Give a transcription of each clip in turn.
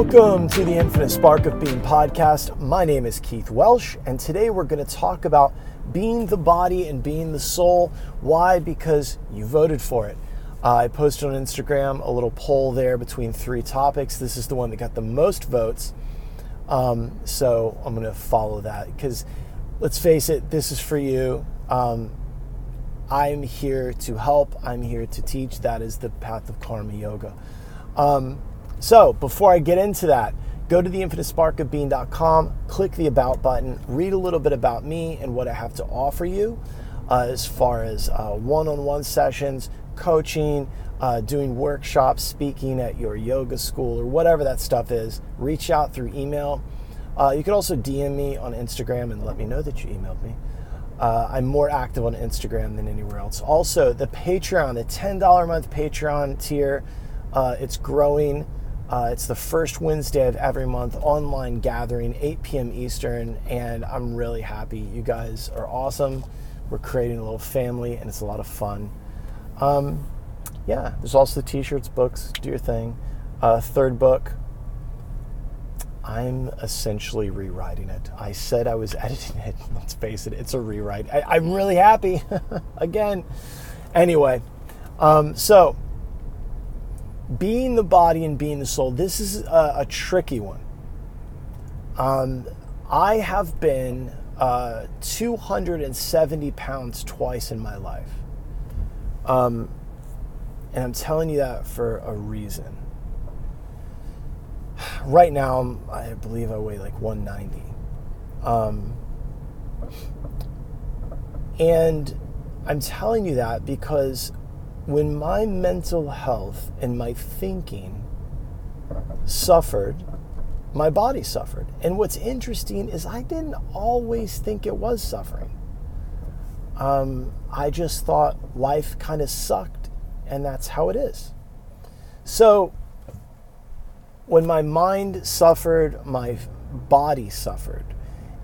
Welcome to the Infinite Spark of Being podcast. My name is Keith Welsh, and today we're going to talk about being the body and being the soul. Why? Because you voted for it. I posted on Instagram a little poll there between three topics. This is the one that got the most votes. Um, so I'm going to follow that because let's face it, this is for you. Um, I'm here to help, I'm here to teach. That is the path of karma yoga. Um, so before I get into that, go to the infinitesparkofbeing.com, click the about button, read a little bit about me and what I have to offer you uh, as far as one on one sessions, coaching, uh, doing workshops, speaking at your yoga school, or whatever that stuff is. Reach out through email. Uh, you can also DM me on Instagram and let me know that you emailed me. Uh, I'm more active on Instagram than anywhere else. Also, the Patreon, the $10 a month Patreon tier, uh, it's growing. Uh, it's the first Wednesday of every month online gathering, 8 p.m. Eastern, and I'm really happy. You guys are awesome. We're creating a little family, and it's a lot of fun. Um, yeah, there's also the t-shirts, books, do your thing. Uh, third book, I'm essentially rewriting it. I said I was editing it. Let's face it, it's a rewrite. I, am really happy. Again. Anyway, um, so being the body and being the soul, this is a, a tricky one. Um, I have been uh, 270 pounds twice in my life. Um, and I'm telling you that for a reason. Right now, I believe I weigh like 190. Um, and I'm telling you that because when my mental health and my thinking suffered, my body suffered. And what's interesting is I didn't always think it was suffering. Um, I just thought life kind of sucked, and that's how it is. So, when my mind suffered, my body suffered.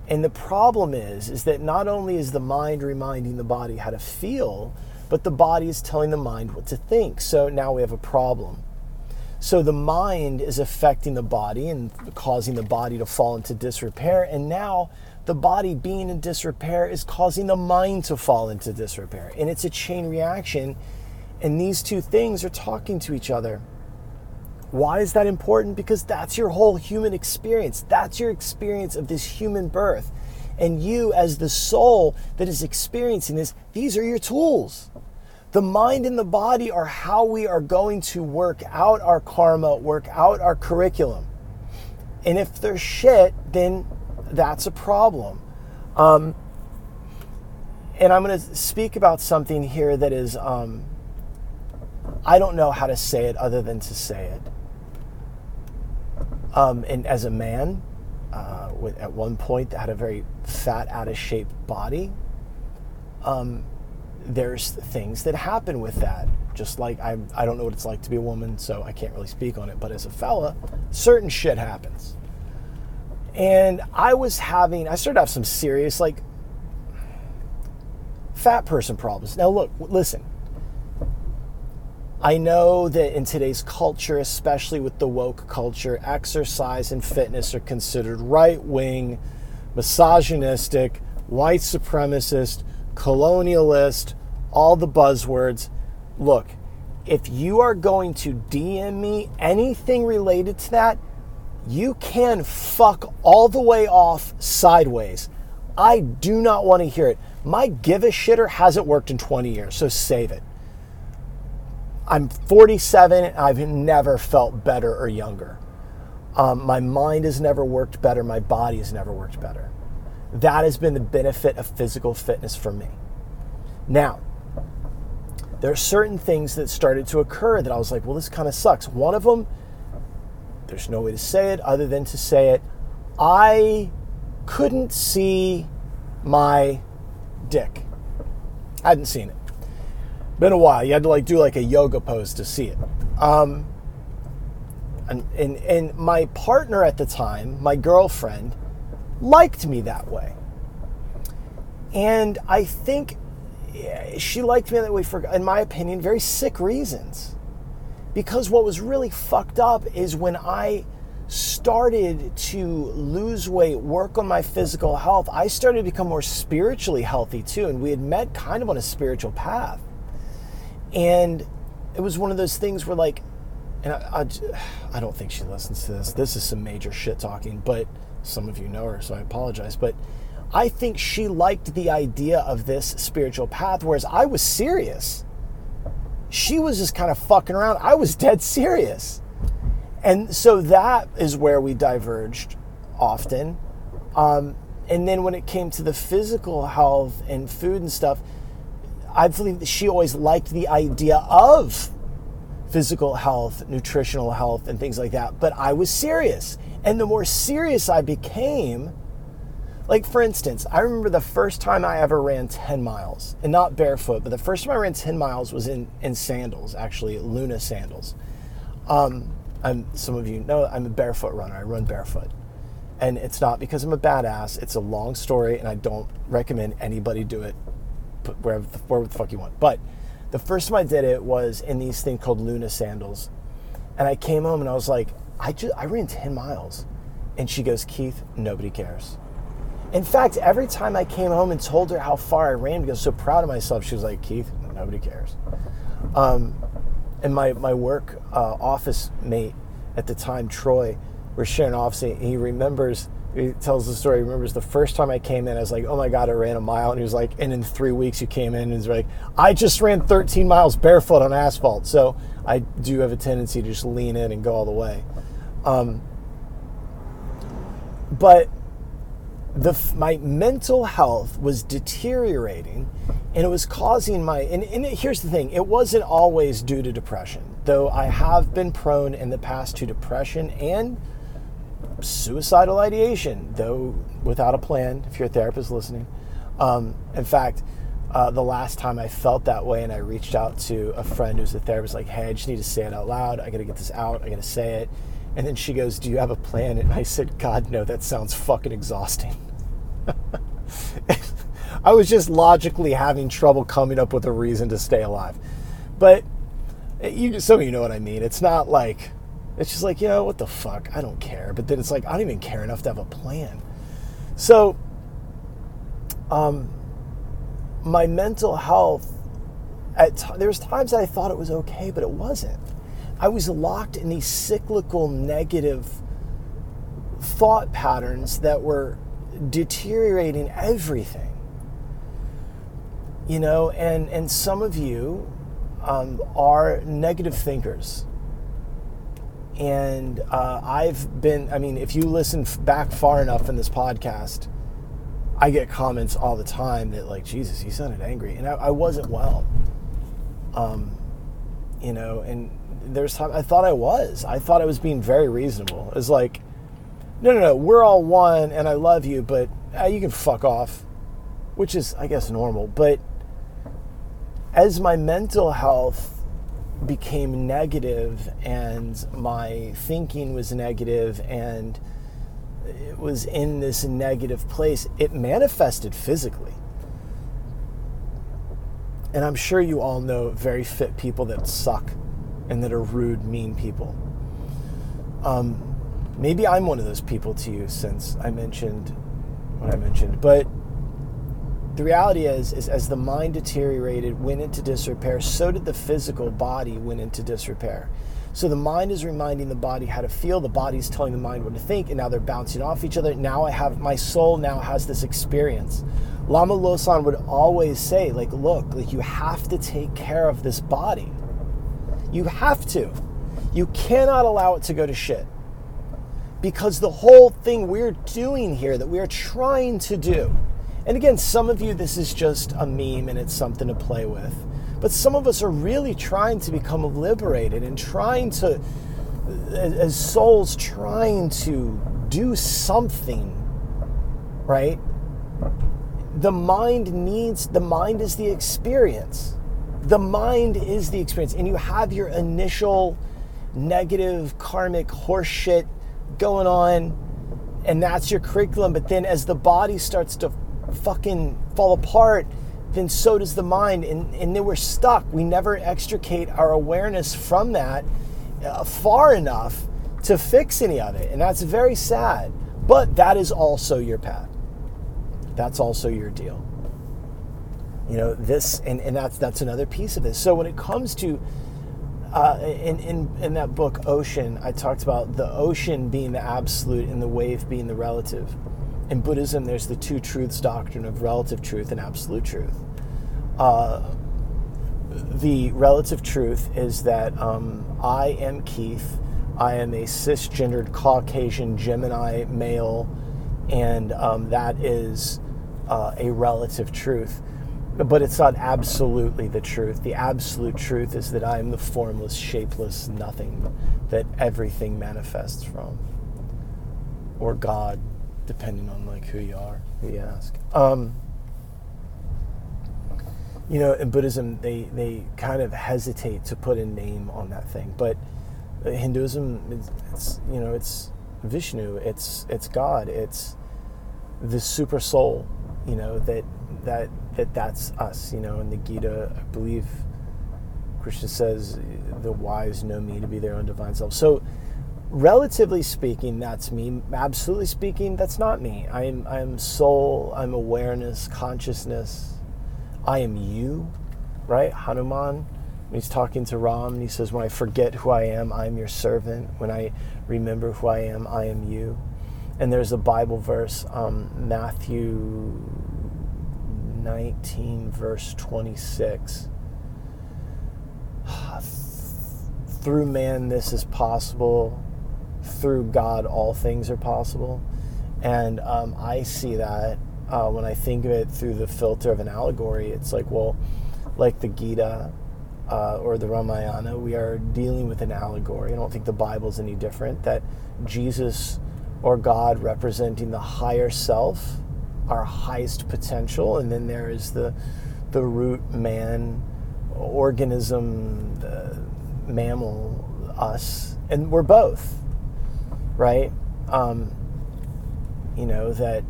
And the problem is, is that not only is the mind reminding the body how to feel, but the body is telling the mind what to think. So now we have a problem. So the mind is affecting the body and causing the body to fall into disrepair. And now the body being in disrepair is causing the mind to fall into disrepair. And it's a chain reaction. And these two things are talking to each other. Why is that important? Because that's your whole human experience. That's your experience of this human birth. And you, as the soul that is experiencing this, these are your tools. The mind and the body are how we are going to work out our karma, work out our curriculum. And if they're shit, then that's a problem. Um, and I'm going to speak about something here that is, um, I don't know how to say it other than to say it. Um, and as a man, uh, with, at one point that had a very fat, out of shape body. Um, there's things that happen with that. Just like I, I don't know what it's like to be a woman, so I can't really speak on it. But as a fella, certain shit happens. And I was having, I started to have some serious, like, fat person problems. Now, look, listen, I know that in today's culture, especially with the woke culture, exercise and fitness are considered right wing, misogynistic, white supremacist, colonialist, all the buzzwords. Look, if you are going to DM me anything related to that, you can fuck all the way off sideways. I do not want to hear it. My give a shitter hasn't worked in 20 years, so save it. I'm 47 and I've never felt better or younger. Um, my mind has never worked better. My body has never worked better. That has been the benefit of physical fitness for me. Now, there are certain things that started to occur that I was like, well, this kind of sucks. One of them, there's no way to say it other than to say it. I couldn't see my dick. I hadn't seen it been a while. You had to like do like a yoga pose to see it. Um, and, and, and my partner at the time, my girlfriend, liked me that way. And I think she liked me that way for, in my opinion, very sick reasons. Because what was really fucked up is when I started to lose weight, work on my physical health, I started to become more spiritually healthy too. And we had met kind of on a spiritual path. And it was one of those things where, like, and I, I, I don't think she listens to this. This is some major shit talking, but some of you know her, so I apologize. But I think she liked the idea of this spiritual path, whereas I was serious. She was just kind of fucking around. I was dead serious. And so that is where we diverged often. Um, and then when it came to the physical health and food and stuff, I believe that she always liked the idea of physical health, nutritional health, and things like that. But I was serious. And the more serious I became, like for instance, I remember the first time I ever ran 10 miles, and not barefoot, but the first time I ran 10 miles was in, in sandals, actually, Luna sandals. Um, I'm, some of you know I'm a barefoot runner, I run barefoot. And it's not because I'm a badass, it's a long story, and I don't recommend anybody do it wherever the, wherever the fuck you want. But the first time I did it was in these thing called Luna sandals. And I came home and I was like, I just I ran 10 miles. And she goes, Keith, nobody cares. In fact, every time I came home and told her how far I ran because I was so proud of myself, she was like, Keith, nobody cares. Um, and my, my work uh, office mate at the time, Troy, we're sharing office, and he remembers he tells the story. He remembers the first time I came in, I was like, "Oh my god, I ran a mile," and he was like, "And in three weeks, you came in and he's like, I just ran 13 miles barefoot on asphalt." So I do have a tendency to just lean in and go all the way. Um, but the my mental health was deteriorating, and it was causing my. And, and here's the thing: it wasn't always due to depression, though I have been prone in the past to depression and suicidal ideation, though without a plan, if you're a therapist listening. Um, in fact, uh, the last time I felt that way and I reached out to a friend who's a therapist, like, hey, I just need to say it out loud. I got to get this out. I got to say it. And then she goes, Do you have a plan? And I said, God, no, that sounds fucking exhausting. I was just logically having trouble coming up with a reason to stay alive. But you, some of you know what I mean. It's not like, it's just like, you know, what the fuck? I don't care. But then it's like, I don't even care enough to have a plan. So, um, my mental health, at t- there was times that I thought it was okay, but it wasn't. I was locked in these cyclical negative thought patterns that were deteriorating everything. You know, and, and some of you um, are negative thinkers and uh, I've been, I mean, if you listen back far enough in this podcast, I get comments all the time that, like, Jesus, you sounded angry. And I, I wasn't well. Um, you know, and there's time I thought I was. I thought I was being very reasonable. It's like, no, no, no, we're all one and I love you, but uh, you can fuck off, which is, I guess, normal. But as my mental health became negative and my thinking was negative and it was in this negative place, it manifested physically. And I'm sure you all know very fit people that suck and that are rude, mean people. Um, maybe I'm one of those people to you since I mentioned what I mentioned, but the reality is, is as the mind deteriorated, went into disrepair, so did the physical body went into disrepair. So the mind is reminding the body how to feel, the body is telling the mind what to think, and now they're bouncing off each other. Now I have my soul now has this experience. Lama Losan would always say, like, look, like you have to take care of this body. You have to. You cannot allow it to go to shit. Because the whole thing we're doing here, that we're trying to do, and again, some of you, this is just a meme and it's something to play with. But some of us are really trying to become liberated and trying to, as souls, trying to do something, right? The mind needs, the mind is the experience. The mind is the experience. And you have your initial negative karmic horseshit going on, and that's your curriculum. But then as the body starts to fucking fall apart, then so does the mind. And, and then we're stuck. We never extricate our awareness from that uh, far enough to fix any of it. And that's very sad. But that is also your path. That's also your deal. You know, this, and, and that's, that's another piece of this. So when it comes to, uh, in, in, in that book, Ocean, I talked about the ocean being the absolute and the wave being the relative. In Buddhism, there's the two truths doctrine of relative truth and absolute truth. Uh, the relative truth is that um, I am Keith. I am a cisgendered Caucasian Gemini male, and um, that is uh, a relative truth. But it's not absolutely the truth. The absolute truth is that I am the formless, shapeless nothing that everything manifests from, or God, depending on like who you are, who you ask. Um, you know, in Buddhism, they, they kind of hesitate to put a name on that thing. But Hinduism, it's, it's you know, it's Vishnu, it's it's God, it's the super soul, you know, that that that that's us, you know. In the Gita, I believe Krishna says the wise know me to be their own divine self. So, relatively speaking, that's me. Absolutely speaking, that's not me. I'm I'm soul. I'm awareness, consciousness I am you, right? Hanuman, he's talking to Ram, and he says, When I forget who I am, I am your servant. When I remember who I am, I am you. And there's a Bible verse, um, Matthew 19, verse 26. Through man, this is possible. Through God, all things are possible. And um, I see that uh, when I think of it through the filter of an allegory, it's like, well, like the Gita uh, or the Ramayana, we are dealing with an allegory. I don't think the Bible's any different. That Jesus or God representing the higher self, our highest potential, and then there is the the root man organism, the mammal, us, and we're both, right? Um, you know that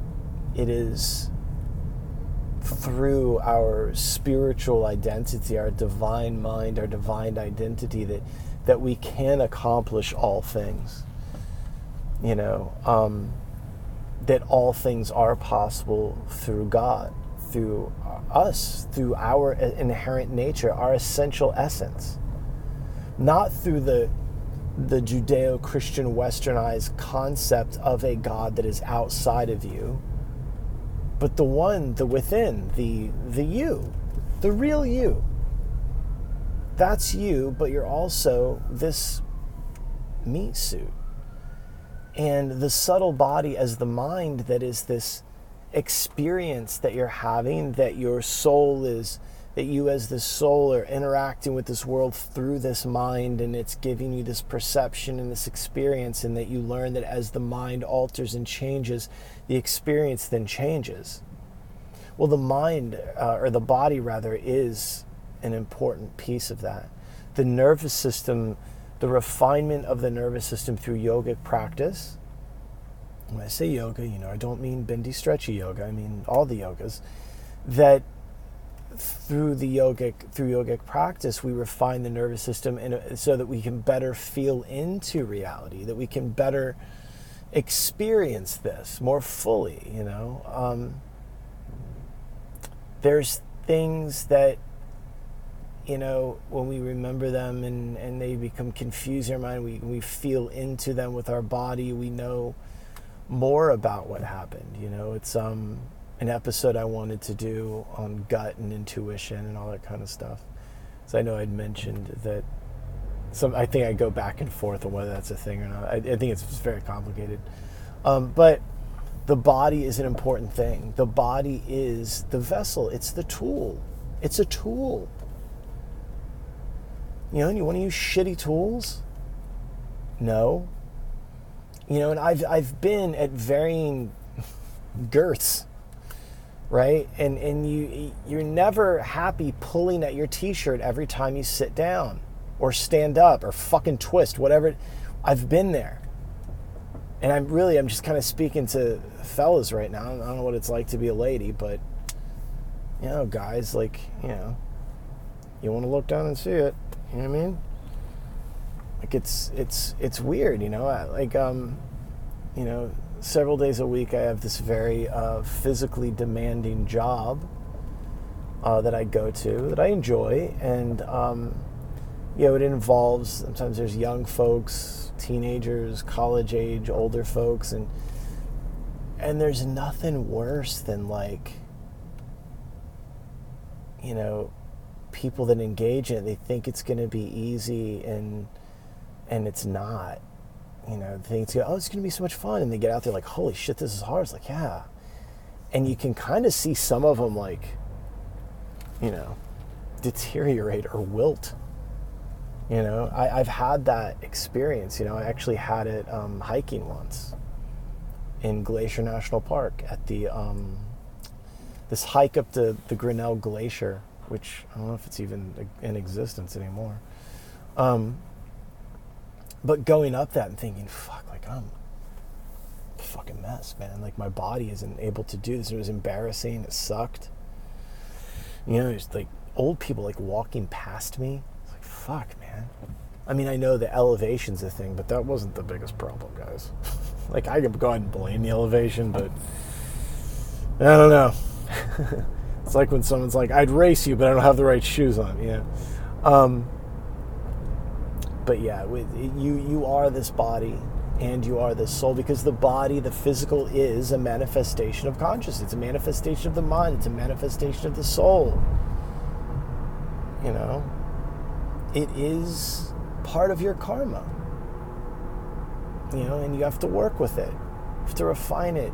it is through our spiritual identity, our divine mind, our divine identity that that we can accomplish all things. You know, um, that all things are possible through God, through us, through our inherent nature, our essential essence, not through the the Judeo-Christian westernized concept of a God that is outside of you but the one, the within, the the you, the real you. That's you, but you're also this meat suit. And the subtle body as the mind that is this experience that you're having, that your soul is that you as the soul are interacting with this world through this mind and it's giving you this perception and this experience and that you learn that as the mind alters and changes the experience then changes. Well the mind uh, or the body rather is an important piece of that. The nervous system the refinement of the nervous system through yogic practice. When i say yoga you know i don't mean bendy stretchy yoga i mean all the yogas that through the yogic through yogic practice we refine the nervous system in so that we can better feel into reality that we can better experience this more fully you know? Um, there's things that you know when we remember them and, and they become confused in our mind we, we feel into them with our body. We know more about what happened you know? It's um an episode I wanted to do on gut and intuition and all that kind of stuff. So I know I'd mentioned that some. I think I go back and forth on whether that's a thing or not. I, I think it's very complicated, um, but the body is an important thing. The body is the vessel. It's the tool. It's a tool. You know, and you want to use shitty tools? No. You know, and I've I've been at varying girths right? And and you you're never happy pulling at your t-shirt every time you sit down or stand up or fucking twist, whatever. I've been there. And I'm really I'm just kind of speaking to fellas right now. I don't know what it's like to be a lady, but you know, guys like, you know, you want to look down and see it. You know what I mean? Like it's it's it's weird, you know. Like um, you know, several days a week I have this very uh, physically demanding job uh, that I go to that I enjoy, and um, you know, it involves sometimes there's young folks, teenagers, college age, older folks, and and there's nothing worse than like you know people that engage in it. They think it's going to be easy and and it's not you know they go, oh it's going to be so much fun and they get out there like holy shit this is hard. It's like yeah. And you can kind of see some of them like you know deteriorate or wilt. You know I, have had that experience you know i actually had it um, hiking once in Glacier National Park at the um, this hike up the the Grinnell Glacier, which I don't know if it's even in existence anymore. Um, but going up that and thinking, fuck, like I'm a fucking mess, man. Like my body isn't able to do this. It was embarrassing. It sucked. You know, it's like old people like walking past me. It's like, fuck, man. I mean, I know the elevation's a thing, but that wasn't the biggest problem, guys. like, I can go ahead and blame the elevation, but I don't know. it's like when someone's like, I'd race you, but I don't have the right shoes on. Yeah. Um, but yeah, with, you, you are this body and you are this soul because the body, the physical, is a manifestation of consciousness. It's a manifestation of the mind, it's a manifestation of the soul. You know, it is part of your karma. You know, and you have to work with it. You have to refine it.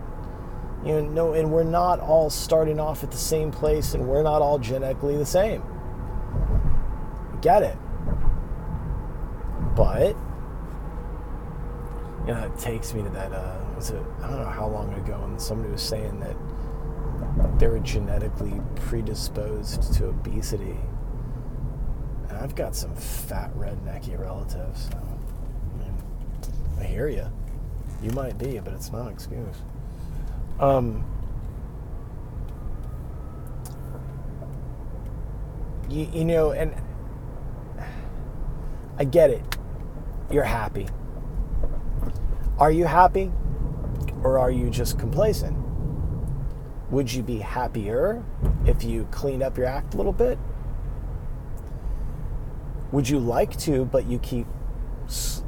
You know, no, and we're not all starting off at the same place and we're not all genetically the same. Get it. But you know, it takes me to that uh was it I don't know how long ago and somebody was saying that they were genetically predisposed to obesity And I've got some fat rednecky relatives. So, I, mean, I hear you. You might be, but it's not an excuse. Um, you, you know, and I get it. You're happy. Are you happy? Or are you just complacent? Would you be happier if you cleaned up your act a little bit? would you like to but you keep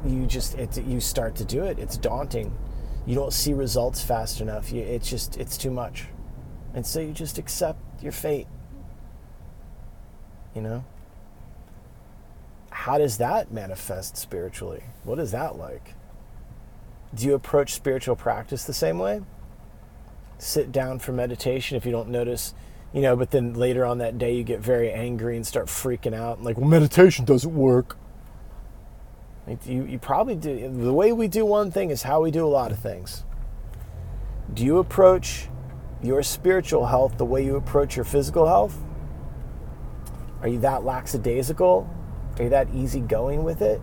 you just it, you start to do it it's daunting you don't see results fast enough you, it's just it's too much and so you just accept your fate you know how does that manifest spiritually what is that like do you approach spiritual practice the same way sit down for meditation if you don't notice you know, but then later on that day you get very angry and start freaking out and like, well, meditation doesn't work. You, you probably do. The way we do one thing is how we do a lot of things. Do you approach your spiritual health the way you approach your physical health? Are you that lackadaisical? Are you that easygoing with it?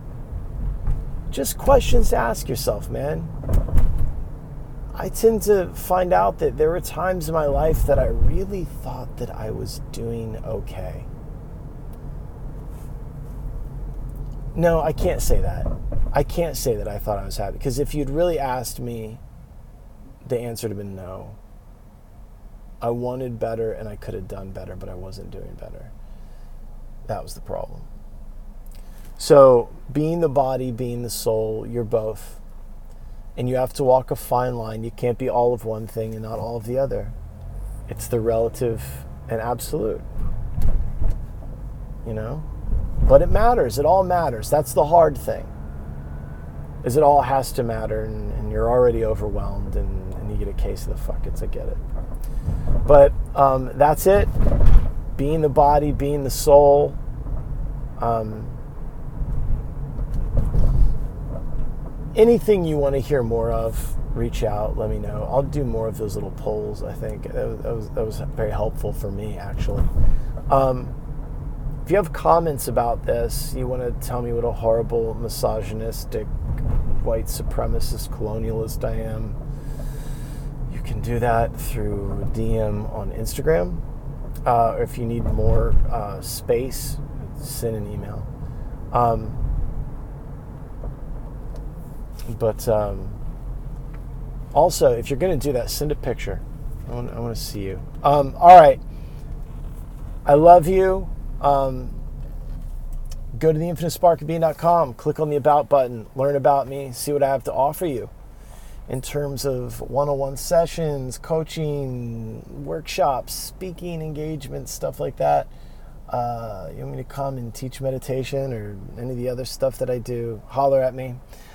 Just questions to ask yourself, man. I tend to find out that there were times in my life that I really thought that I was doing okay. No, I can't say that. I can't say that I thought I was happy because if you'd really asked me, the answer would have been no. I wanted better and I could have done better, but I wasn't doing better. That was the problem. So, being the body, being the soul, you're both and you have to walk a fine line. You can't be all of one thing and not all of the other. It's the relative and absolute. You know? But it matters. It all matters. That's the hard thing. Is it all has to matter and, and you're already overwhelmed and, and, you get a case of the fuck it's I get it. But um, that's it. Being the body, being the soul. Um, anything you want to hear more of, reach out, let me know. I'll do more of those little polls, I think. That was, that was, that was very helpful for me, actually. Um, if you have comments about this, you want to tell me what a horrible, misogynistic, white supremacist colonialist I am, you can do that through DM on Instagram. Uh, if you need more uh, space, send an email. Um, But um, also, if you're going to do that, send a picture. I want, I want to see you. Um, all right. I love you. Um, go to theinfinitesparkofbeing.com, click on the About button, learn about me, see what I have to offer you in terms of one on one sessions, coaching, workshops, speaking engagements, stuff like that. Uh, you want me to come and teach meditation or any of the other stuff that I do, holler at me.